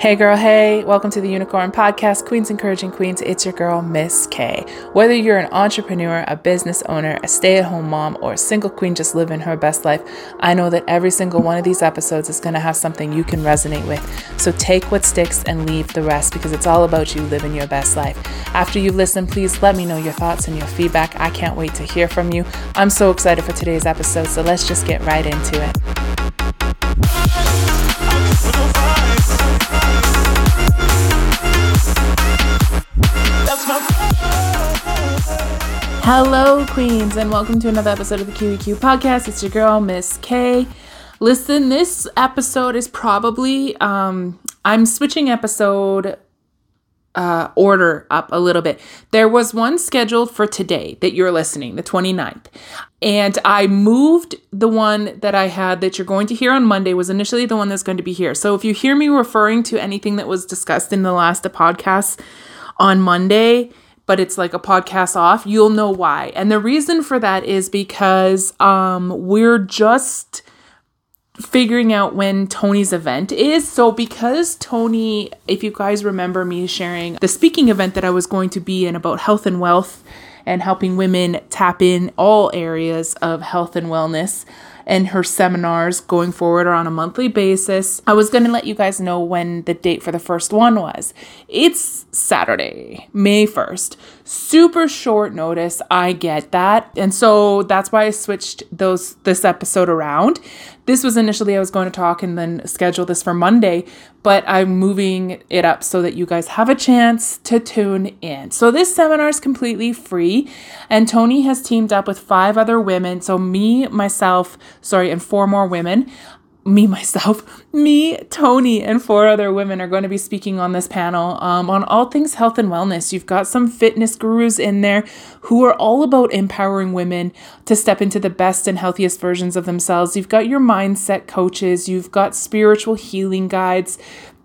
Hey girl, hey, welcome to the Unicorn Podcast, Queens Encouraging Queens. It's your girl, Miss K. Whether you're an entrepreneur, a business owner, a stay at home mom, or a single queen just living her best life, I know that every single one of these episodes is going to have something you can resonate with. So take what sticks and leave the rest because it's all about you living your best life. After you've listened, please let me know your thoughts and your feedback. I can't wait to hear from you. I'm so excited for today's episode, so let's just get right into it. Hello, Queens, and welcome to another episode of the QEQ podcast. It's your girl, Miss K. Listen, this episode is probably um I'm switching episode uh order up a little bit. There was one scheduled for today that you're listening, the 29th. And I moved the one that I had that you're going to hear on Monday was initially the one that's going to be here. So if you hear me referring to anything that was discussed in the last podcast on Monday, but it's like a podcast off, you'll know why. And the reason for that is because um, we're just figuring out when Tony's event is. So, because Tony, if you guys remember me sharing the speaking event that I was going to be in about health and wealth and helping women tap in all areas of health and wellness and her seminars going forward are on a monthly basis. I was going to let you guys know when the date for the first one was. It's Saturday, May 1st. Super short notice, I get that. And so that's why I switched those this episode around. This was initially I was going to talk and then schedule this for Monday, but I'm moving it up so that you guys have a chance to tune in. So this seminar is completely free and Tony has teamed up with five other women, so me, myself, sorry, and four more women me, myself, me, Tony, and four other women are going to be speaking on this panel um, on all things health and wellness. You've got some fitness gurus in there who are all about empowering women to step into the best and healthiest versions of themselves. You've got your mindset coaches, you've got spiritual healing guides,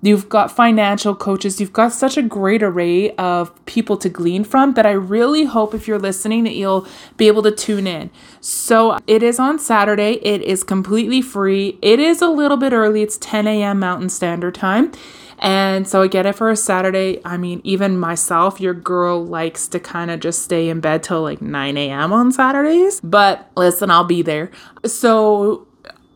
You've got financial coaches. You've got such a great array of people to glean from that I really hope if you're listening that you'll be able to tune in. So it is on Saturday. It is completely free. It is a little bit early. It's 10 a.m. Mountain Standard Time. And so I get it for a Saturday. I mean, even myself, your girl likes to kind of just stay in bed till like 9 a.m. on Saturdays. But listen, I'll be there. So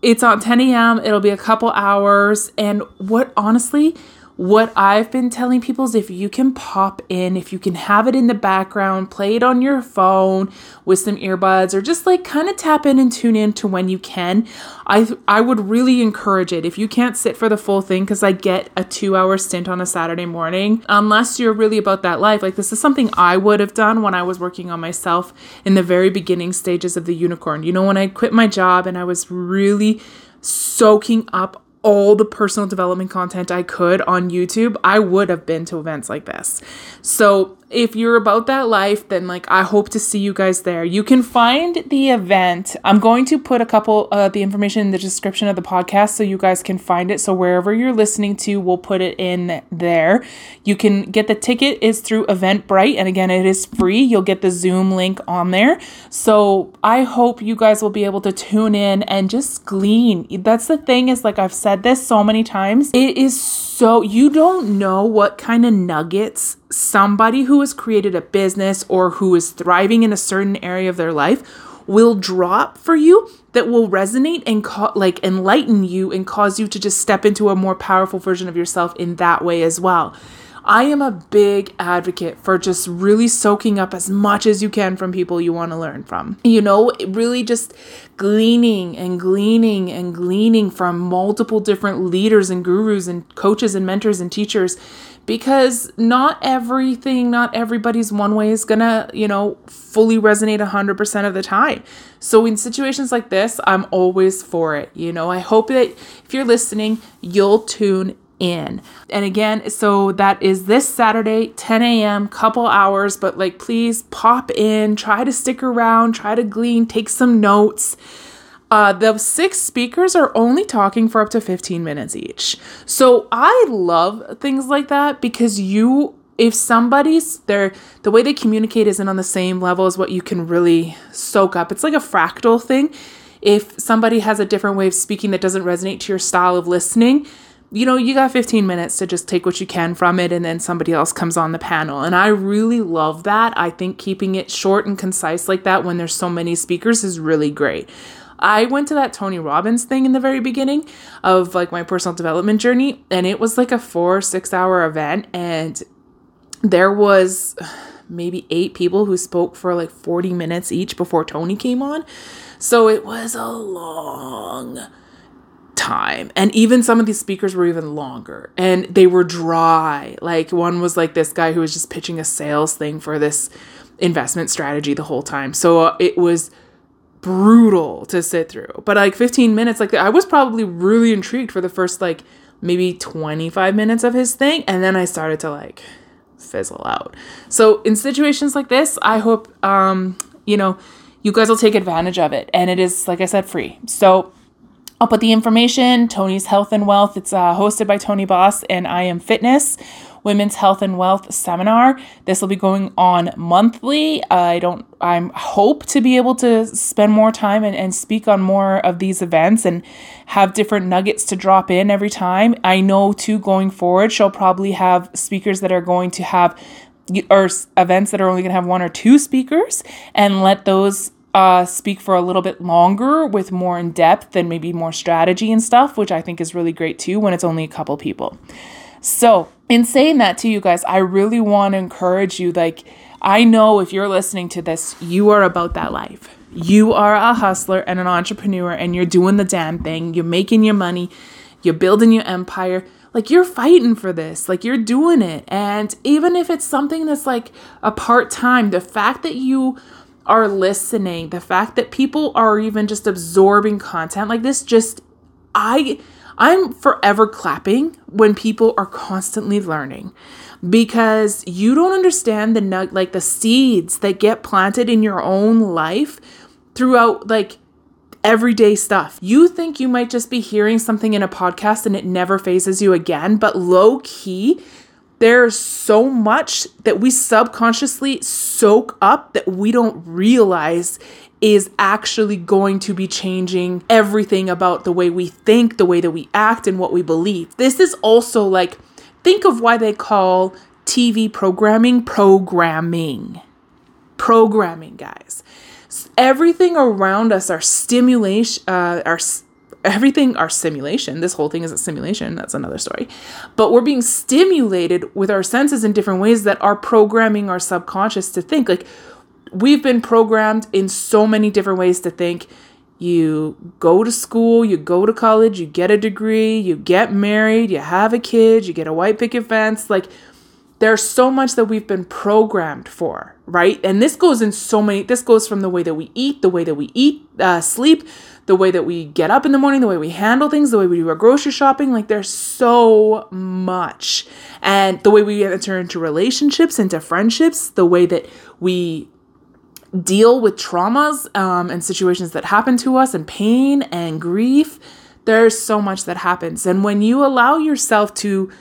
it's on 10 a.m. It'll be a couple hours. And what honestly, what I've been telling people is if you can pop in, if you can have it in the background, play it on your phone with some earbuds, or just like kind of tap in and tune in to when you can. I I would really encourage it. If you can't sit for the full thing, because I get a two hour stint on a Saturday morning, unless you're really about that life. Like this is something I would have done when I was working on myself in the very beginning stages of the unicorn. You know, when I quit my job and I was really soaking up all the personal development content I could on YouTube, I would have been to events like this. So if you're about that life, then like I hope to see you guys there. You can find the event. I'm going to put a couple of uh, the information in the description of the podcast so you guys can find it. So wherever you're listening to, we'll put it in there. You can get the ticket is through Eventbrite, and again, it is free. You'll get the Zoom link on there. So I hope you guys will be able to tune in and just glean. That's the thing is like I've said this so many times. It is so you don't know what kind of nuggets somebody who has created a business or who is thriving in a certain area of their life will drop for you that will resonate and like enlighten you and cause you to just step into a more powerful version of yourself in that way as well. I am a big advocate for just really soaking up as much as you can from people you want to learn from. You know, really just gleaning and gleaning and gleaning from multiple different leaders and gurus and coaches and mentors and teachers because not everything, not everybody's one way is gonna, you know, fully resonate 100% of the time. So in situations like this, I'm always for it. You know, I hope that if you're listening, you'll tune in. And again, so that is this Saturday, 10 a.m., couple hours, but like please pop in, try to stick around, try to glean, take some notes. Uh, the six speakers are only talking for up to 15 minutes each. So I love things like that because you, if somebody's there, the way they communicate isn't on the same level as what you can really soak up. It's like a fractal thing. If somebody has a different way of speaking that doesn't resonate to your style of listening, you know, you got 15 minutes to just take what you can from it and then somebody else comes on the panel. And I really love that. I think keeping it short and concise like that when there's so many speakers is really great. I went to that Tony Robbins thing in the very beginning of like my personal development journey and it was like a 4 6 hour event and there was maybe 8 people who spoke for like 40 minutes each before Tony came on. So it was a long time. And even some of these speakers were even longer and they were dry. Like one was like this guy who was just pitching a sales thing for this investment strategy the whole time. So uh, it was brutal to sit through. But like 15 minutes like I was probably really intrigued for the first like maybe 25 minutes of his thing and then I started to like fizzle out. So in situations like this, I hope um you know, you guys will take advantage of it and it is like I said free. So I'll put the information Tony's Health and Wealth. It's uh, hosted by Tony Boss and I Am Fitness Women's Health and Wealth Seminar. This will be going on monthly. I don't, I'm hope to be able to spend more time and, and speak on more of these events and have different nuggets to drop in every time. I know too going forward, she'll probably have speakers that are going to have or events that are only going to have one or two speakers and let those uh, speak for a little bit longer with more in depth and maybe more strategy and stuff, which I think is really great too when it's only a couple people. So, in saying that to you guys, I really want to encourage you. Like, I know if you're listening to this, you are about that life. You are a hustler and an entrepreneur, and you're doing the damn thing. You're making your money, you're building your empire. Like, you're fighting for this, like, you're doing it. And even if it's something that's like a part time, the fact that you are listening, the fact that people are even just absorbing content like this, just, I. I'm forever clapping when people are constantly learning because you don't understand the like the seeds that get planted in your own life throughout like everyday stuff. You think you might just be hearing something in a podcast and it never phases you again, but low key there's so much that we subconsciously soak up that we don't realize is actually going to be changing everything about the way we think, the way that we act, and what we believe. This is also like, think of why they call TV programming programming. Programming, guys. Everything around us, our stimulation, uh, our everything our simulation. This whole thing is a simulation. That's another story. But we're being stimulated with our senses in different ways that are programming our subconscious to think. Like we've been programmed in so many different ways to think. You go to school, you go to college, you get a degree, you get married, you have a kid, you get a white picket fence. Like, there's so much that we've been programmed for, right? And this goes in so many, this goes from the way that we eat, the way that we eat, uh, sleep, the way that we get up in the morning, the way we handle things, the way we do our grocery shopping. Like, there's so much. And the way we enter into relationships, into friendships, the way that we deal with traumas um, and situations that happen to us and pain and grief, there's so much that happens. And when you allow yourself to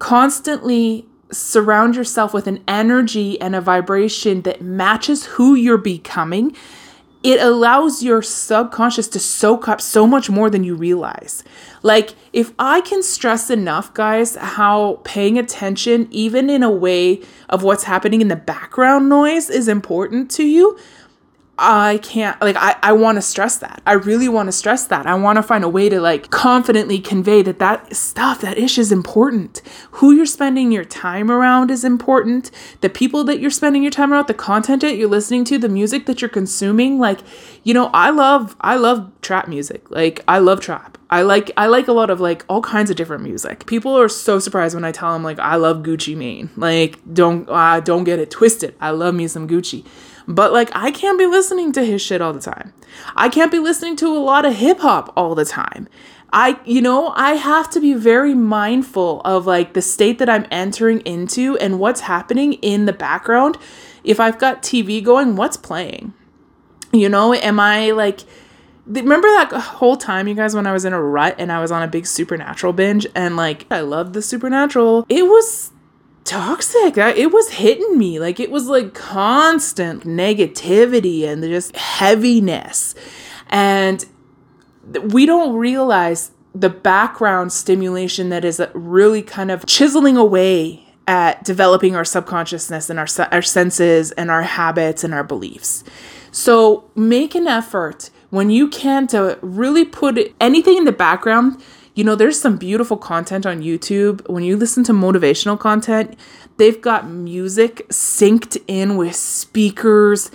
constantly surround yourself with an energy and a vibration that matches who you're becoming, it allows your subconscious to soak up so much more than you realize. Like, if I can stress enough, guys, how paying attention, even in a way of what's happening in the background noise, is important to you, I can't like I I want to stress that. I really want to stress that. I want to find a way to like confidently convey that that stuff that ish is important. Who you're spending your time around is important. The people that you're spending your time around, the content that you're listening to, the music that you're consuming, like you know, I love I love trap music. Like I love trap. I like I like a lot of like all kinds of different music. People are so surprised when I tell them like I love Gucci Mane. Like don't uh, don't get it twisted. I love me some Gucci. But like I can't be listening to his shit all the time. I can't be listening to a lot of hip hop all the time. I you know, I have to be very mindful of like the state that I'm entering into and what's happening in the background. If I've got TV going, what's playing? You know, am I like remember that whole time you guys when I was in a rut and I was on a big supernatural binge and like I loved the supernatural. It was toxic. it was hitting me. Like it was like constant negativity and just heaviness. And we don't realize the background stimulation that is uh, really kind of chiseling away at developing our subconsciousness and our, our senses and our habits and our beliefs. So make an effort when you can to really put anything in the background. You know, there's some beautiful content on YouTube. When you listen to motivational content, they've got music synced in with speakers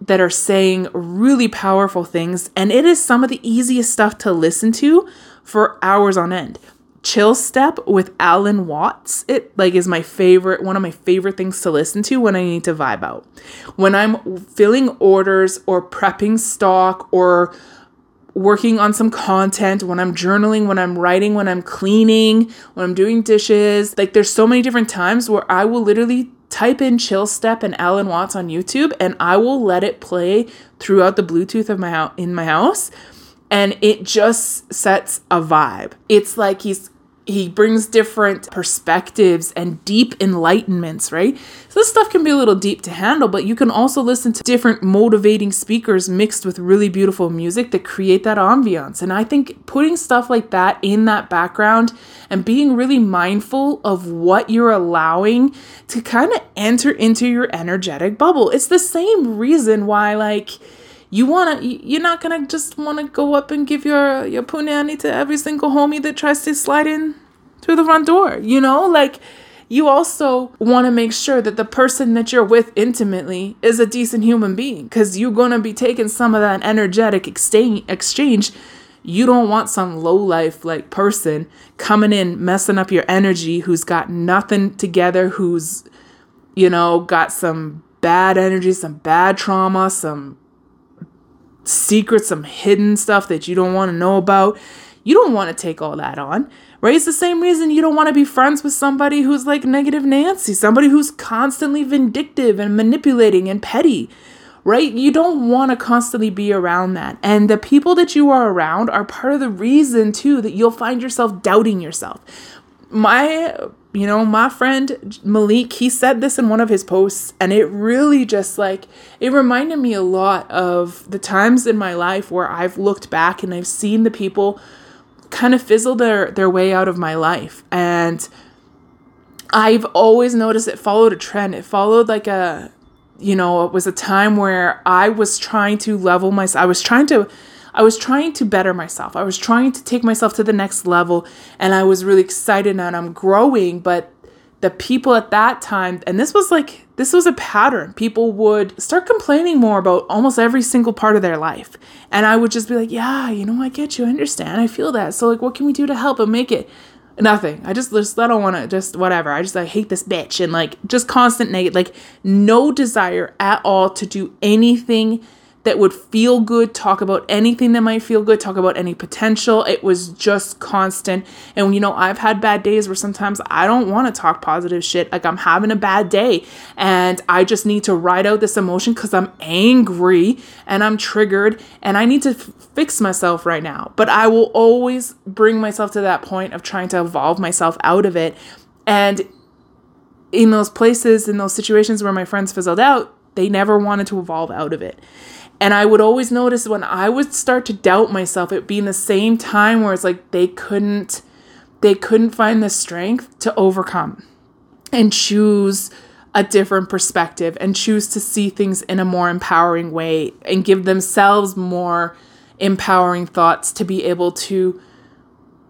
that are saying really powerful things. And it is some of the easiest stuff to listen to for hours on end. Chill Step with Alan Watts. It like is my favorite, one of my favorite things to listen to when I need to vibe out. When I'm filling orders or prepping stock or working on some content, when I'm journaling, when I'm writing, when I'm cleaning, when I'm doing dishes. Like there's so many different times where I will literally type in chill step and Alan Watts on YouTube and I will let it play throughout the Bluetooth of my house in my house and it just sets a vibe. It's like he's he brings different perspectives and deep enlightenments, right? So this stuff can be a little deep to handle, but you can also listen to different motivating speakers mixed with really beautiful music that create that ambiance. And I think putting stuff like that in that background and being really mindful of what you're allowing to kind of enter into your energetic bubble. It's the same reason why like you wanna you're not gonna just wanna go up and give your your punani to every single homie that tries to slide in through the front door you know? Like you also want to make sure that the person that you're with intimately is a decent human being because you're going to be taking some of that energetic exchange exchange. You don't want some low life like person coming in messing up your energy who's got nothing together who's you know got some bad energy some bad trauma some secrets, some hidden stuff that you don't want to know about. You don't want to take all that on, right? It's the same reason you don't want to be friends with somebody who's like negative Nancy, somebody who's constantly vindictive and manipulating and petty, right? You don't want to constantly be around that. And the people that you are around are part of the reason, too, that you'll find yourself doubting yourself. My you know, my friend Malik, he said this in one of his posts, and it really just like it reminded me a lot of the times in my life where I've looked back and I've seen the people kind of fizzle their their way out of my life. And I've always noticed it followed a trend. It followed like a you know, it was a time where I was trying to level myself. I was trying to I was trying to better myself. I was trying to take myself to the next level and I was really excited and I'm growing, but the people at that time and this was like this was a pattern. People would start complaining more about almost every single part of their life. And I would just be like, "Yeah, you know, I get you. I understand. I feel that. So like what can we do to help and make it?" Nothing. I just, just I don't want to just whatever. I just I hate this bitch and like just constant negative like no desire at all to do anything that would feel good, talk about anything that might feel good, talk about any potential. It was just constant. And you know, I've had bad days where sometimes I don't want to talk positive shit. Like I'm having a bad day and I just need to ride out this emotion because I'm angry and I'm triggered and I need to f- fix myself right now. But I will always bring myself to that point of trying to evolve myself out of it. And in those places, in those situations where my friends fizzled out, they never wanted to evolve out of it. And I would always notice when I would start to doubt myself, it being the same time where it's like they couldn't they couldn't find the strength to overcome and choose a different perspective and choose to see things in a more empowering way and give themselves more empowering thoughts to be able to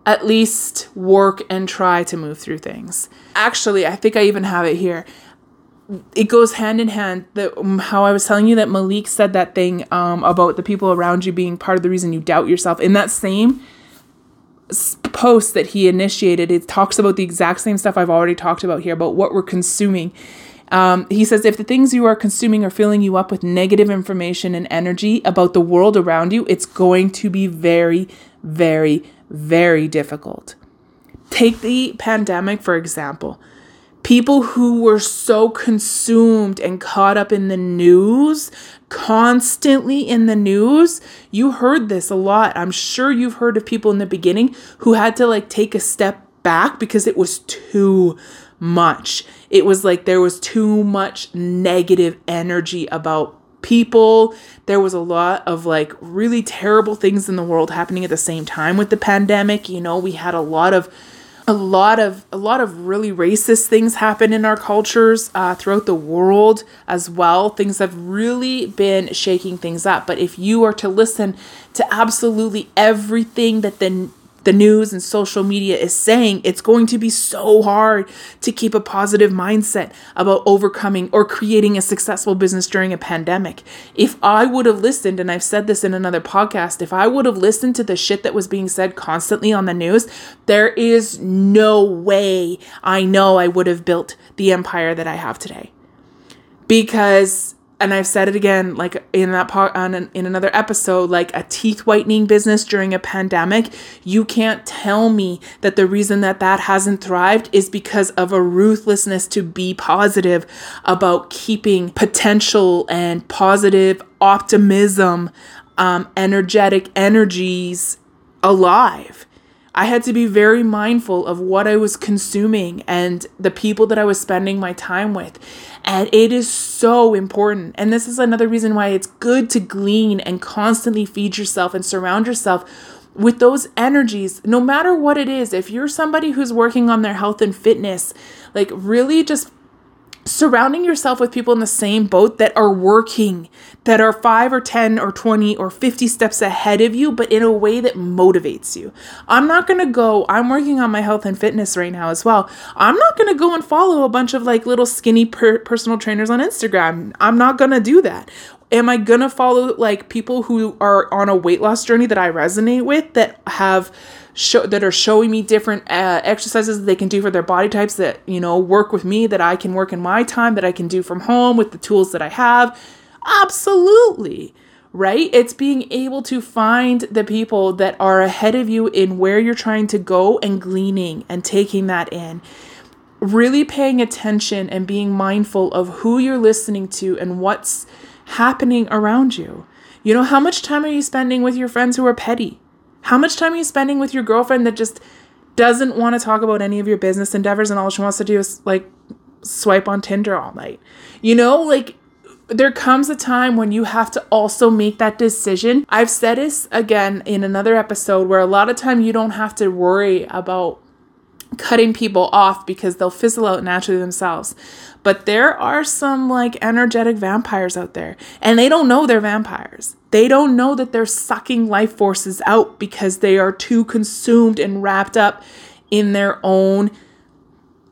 at least work and try to move through things. Actually, I think I even have it here it goes hand in hand that um, how I was telling you that Malik said that thing um, about the people around you being part of the reason you doubt yourself. In that same post that he initiated, it talks about the exact same stuff I've already talked about here about what we're consuming. Um, he says if the things you are consuming are filling you up with negative information and energy about the world around you, it's going to be very, very, very difficult. Take the pandemic, for example people who were so consumed and caught up in the news, constantly in the news. You heard this a lot. I'm sure you've heard of people in the beginning who had to like take a step back because it was too much. It was like there was too much negative energy about people. There was a lot of like really terrible things in the world happening at the same time with the pandemic. You know, we had a lot of a lot of a lot of really racist things happen in our cultures uh, throughout the world as well. Things have really been shaking things up. But if you are to listen to absolutely everything that the the news and social media is saying, it's going to be so hard to keep a positive mindset about overcoming or creating a successful business during a pandemic. If I would have listened, and I've said this in another podcast, if I would have listened to the shit that was being said constantly on the news, there is no way I know I would have built the empire that I have today. Because and I've said it again, like in that part on an, in another episode, like a teeth whitening business during a pandemic, you can't tell me that the reason that that hasn't thrived is because of a ruthlessness to be positive about keeping potential and positive optimism, um, energetic energies alive. I had to be very mindful of what I was consuming and the people that I was spending my time with. And it is so important. And this is another reason why it's good to glean and constantly feed yourself and surround yourself with those energies, no matter what it is. If you're somebody who's working on their health and fitness, like really just surrounding yourself with people in the same boat that are working, that are 5 or 10 or 20 or 50 steps ahead of you, but in a way that motivates you. I'm not going to go, I'm working on my health and fitness right now as well. I'm not going to go and follow a bunch of like little skinny per- personal trainers on Instagram. I'm not going to do that. Am I going to follow like people who are on a weight loss journey that I resonate with that have show that are showing me different uh, exercises they can do for their body types that you know work with me that I can work in my time that I can do from home with the tools that I have. Absolutely. Right? It's being able to find the people that are ahead of you in where you're trying to go and gleaning and taking that in. Really paying attention and being mindful of who you're listening to and what's happening around you. You know how much time are you spending with your friends who are petty how much time are you spending with your girlfriend that just doesn't want to talk about any of your business endeavors and all she wants to do is like swipe on Tinder all night? You know, like there comes a time when you have to also make that decision. I've said this again in another episode where a lot of time you don't have to worry about cutting people off because they'll fizzle out naturally themselves. But there are some like energetic vampires out there and they don't know they're vampires. They don't know that they're sucking life forces out because they are too consumed and wrapped up in their own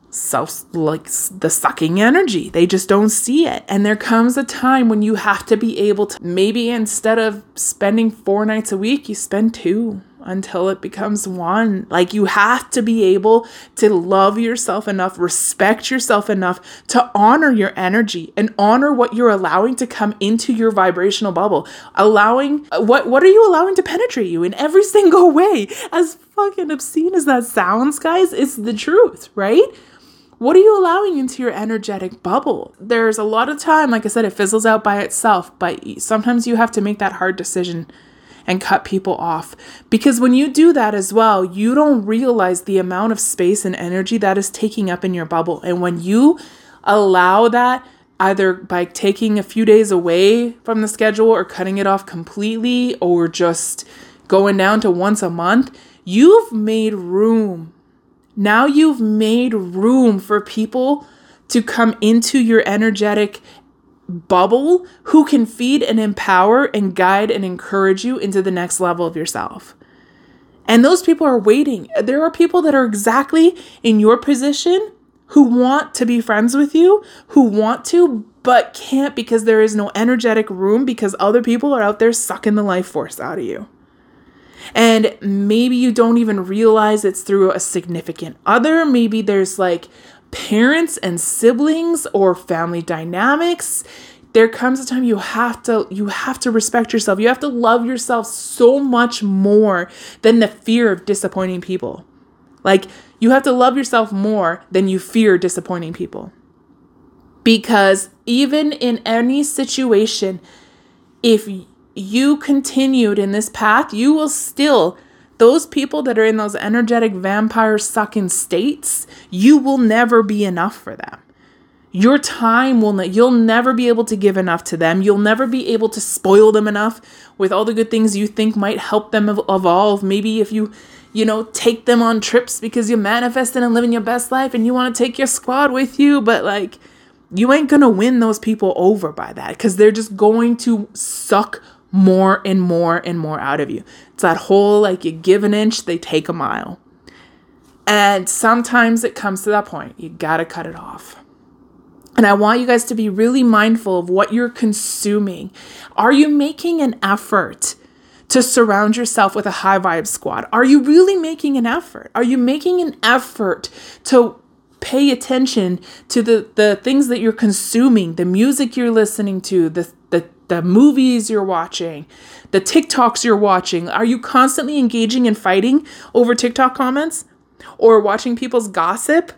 self like the sucking energy. They just don't see it. And there comes a time when you have to be able to maybe instead of spending 4 nights a week, you spend 2 until it becomes one. Like you have to be able to love yourself enough, respect yourself enough to honor your energy and honor what you're allowing to come into your vibrational bubble. Allowing what what are you allowing to penetrate you in every single way? As fucking obscene as that sounds, guys, it's the truth, right? What are you allowing into your energetic bubble? There's a lot of time, like I said, it fizzles out by itself, but sometimes you have to make that hard decision and cut people off. Because when you do that as well, you don't realize the amount of space and energy that is taking up in your bubble. And when you allow that, either by taking a few days away from the schedule or cutting it off completely or just going down to once a month, you've made room. Now you've made room for people to come into your energetic bubble who can feed and empower and guide and encourage you into the next level of yourself. And those people are waiting. There are people that are exactly in your position who want to be friends with you, who want to, but can't because there is no energetic room because other people are out there sucking the life force out of you. And maybe you don't even realize it's through a significant other. Maybe there's like parents and siblings or family dynamics there comes a time you have to you have to respect yourself. You have to love yourself so much more than the fear of disappointing people. Like you have to love yourself more than you fear disappointing people. Because even in any situation if you continued in this path you will still those people that are in those energetic vampire sucking states, you will never be enough for them. Your time will not, you'll never be able to give enough to them. You'll never be able to spoil them enough with all the good things you think might help them evolve. Maybe if you, you know, take them on trips because you're manifesting and living your best life and you want to take your squad with you, but like, you ain't gonna win those people over by that because they're just going to suck more and more and more out of you. It's that whole like you give an inch, they take a mile. And sometimes it comes to that point, you gotta cut it off. And I want you guys to be really mindful of what you're consuming. Are you making an effort to surround yourself with a high vibe squad? Are you really making an effort? Are you making an effort to pay attention to the, the things that you're consuming, the music you're listening to, the, the, movies you're watching, the TikToks you're watching? Are you constantly engaging in fighting over TikTok comments or watching people's gossip?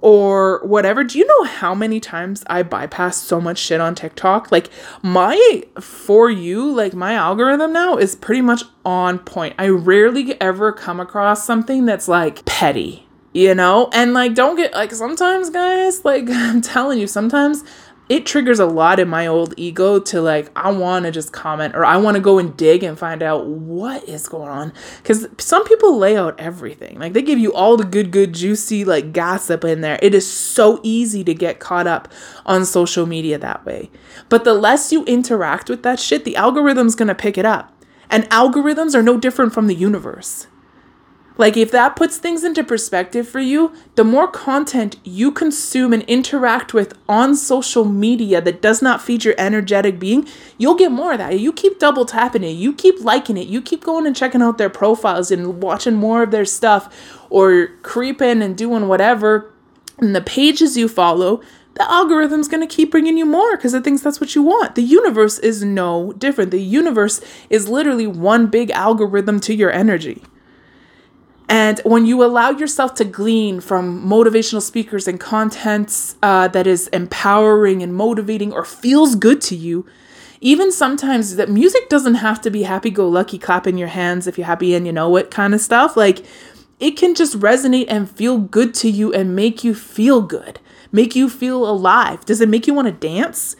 or whatever. Do you know how many times I bypass so much shit on TikTok? Like my for you, like my algorithm now is pretty much on point. I rarely ever come across something that's like petty, you know? And like don't get like sometimes guys, like I'm telling you, sometimes it triggers a lot in my old ego to like i want to just comment or i want to go and dig and find out what is going on. Because some people lay out everything. Like they give you all the good good juicy like gossip in there. It is so easy to get caught up on social media that way. But the less you interact with that shit the algorithm's gonna pick it up. And algorithms are no different from the universe like, if that puts things into perspective for you, the more content you consume and interact with on social media that does not feed your energetic being, you'll get more of that. You keep double tapping it, you keep liking it, you keep going and checking out their profiles and watching more of their stuff or creeping and doing whatever. And the pages you follow, the algorithm's going to keep bringing you more because it thinks that's what you want. The universe is no different. The universe is literally one big algorithm to your energy. And when you allow yourself to glean from motivational speakers and content uh, that is empowering and motivating or feels good to you, even sometimes that music doesn't have to be happy go lucky, clapping your hands if you're happy and you know it kind of stuff. Like it can just resonate and feel good to you and make you feel good, make you feel alive. Does it make you want to dance?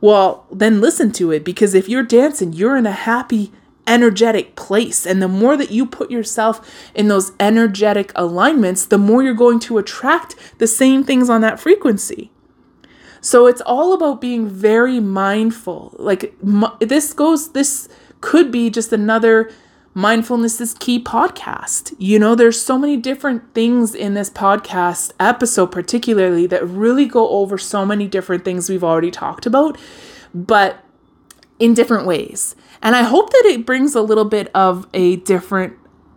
Well, then listen to it because if you're dancing, you're in a happy, energetic place. And the more that you put yourself in those energetic alignments, the more you're going to attract the same things on that frequency. So it's all about being very mindful. Like this goes, this could be just another mindfulness is key podcast. You know, there's so many different things in this podcast episode, particularly that really go over so many different things we've already talked about, but in different ways. And I hope that it brings a little bit of a different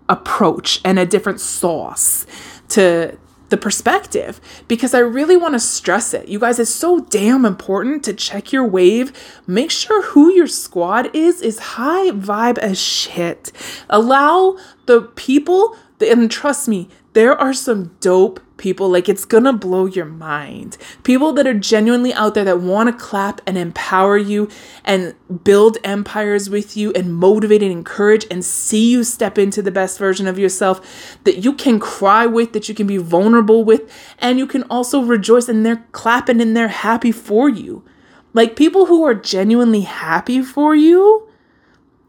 approach and a different sauce to the perspective because I really want to stress it. You guys, it's so damn important to check your wave. Make sure who your squad is is high vibe as shit. Allow the people, and trust me, there are some dope people. Like it's gonna blow your mind. People that are genuinely out there that want to clap and empower you and build empires with you and motivate and encourage and see you step into the best version of yourself that you can cry with, that you can be vulnerable with, and you can also rejoice and they're clapping and they're happy for you. Like people who are genuinely happy for you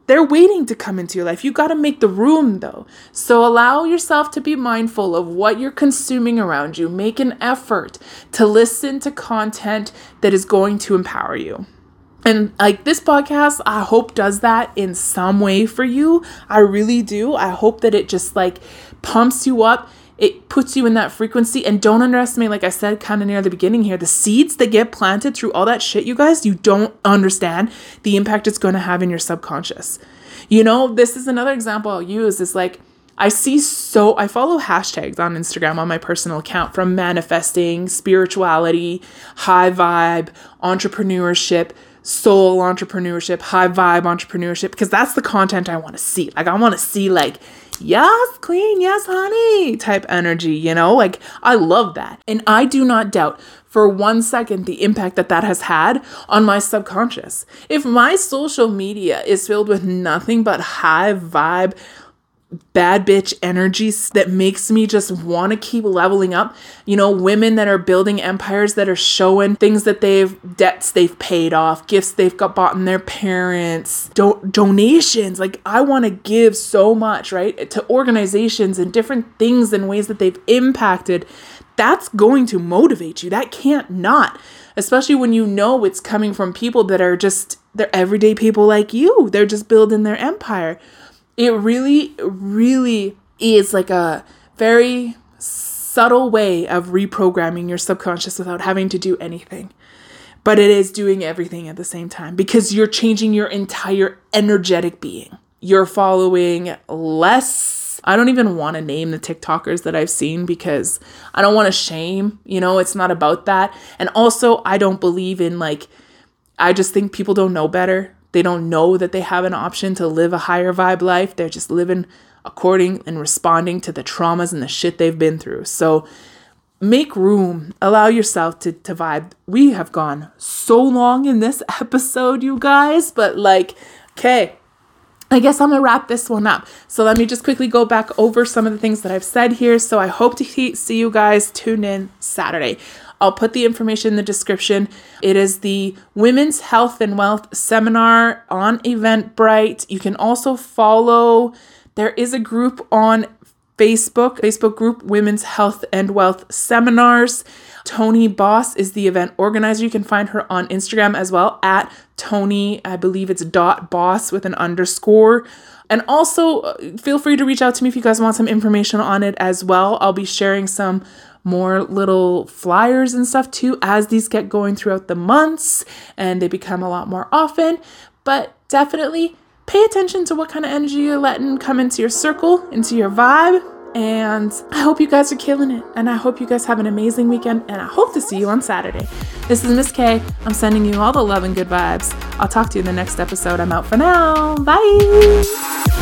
they're waiting to come into your life. You got to make the room though. So allow yourself to be mindful of what you're consuming around you. Make an effort to listen to content that is going to empower you. And like this podcast, I hope does that in some way for you. I really do. I hope that it just like pumps you up it puts you in that frequency. And don't underestimate like i said kind of near the beginning here the seeds that get planted through all that shit you guys you don't understand the impact it's going to have in your subconscious. You know this is another example i'll use is like i see so i follow hashtags on instagram on my personal account from manifesting spirituality high vibe entrepreneurship soul entrepreneurship high vibe entrepreneurship because that's the content i want to see. Like i want to see like yes, queen, yes, honey type energy, you know? Like, I love that. And I do not doubt for one second the impact that that has had on my subconscious. If my social media is filled with nothing but high vibe, bad bitch energy that makes me just want to keep leveling up. You know, women that are building empires that are showing things that they've debts they've paid off, gifts they've got bought in their parents, do- donations. Like I want to give so much, right? To organizations and different things and ways that they've impacted. That's going to motivate you. That can't not. Especially when you know it's coming from people that are just they're everyday people like you. They're just building their empire it really, really is like a very subtle way of reprogramming your subconscious without having to do anything. But it is doing everything at the same time because you're changing your entire energetic being. You're following less. I don't even want to name the TikTokers that I've seen because I don't want to shame. You know, it's not about that. And also, I don't believe in like, I just think people don't know better. They don't know that they have an option to live a higher vibe life. They're just living according and responding to the traumas and the shit they've been through. So make room, allow yourself to, to vibe. We have gone so long in this episode, you guys, but like, okay. I guess I'm gonna wrap this one up. So let me just quickly go back over some of the things that I've said here. So I hope to see you guys tune in Saturday. I'll put the information in the description. It is the Women's Health and Wealth Seminar on Eventbrite. You can also follow, there is a group on Facebook, Facebook group Women's Health and Wealth Seminars. Tony Boss is the event organizer. You can find her on Instagram as well at Tony, I believe it's dot boss with an underscore. And also, uh, feel free to reach out to me if you guys want some information on it as well. I'll be sharing some more little flyers and stuff too as these get going throughout the months and they become a lot more often. But definitely pay attention to what kind of energy you're letting come into your circle, into your vibe. And I hope you guys are killing it. And I hope you guys have an amazing weekend. And I hope to see you on Saturday. This is Miss K. I'm sending you all the love and good vibes. I'll talk to you in the next episode. I'm out for now. Bye.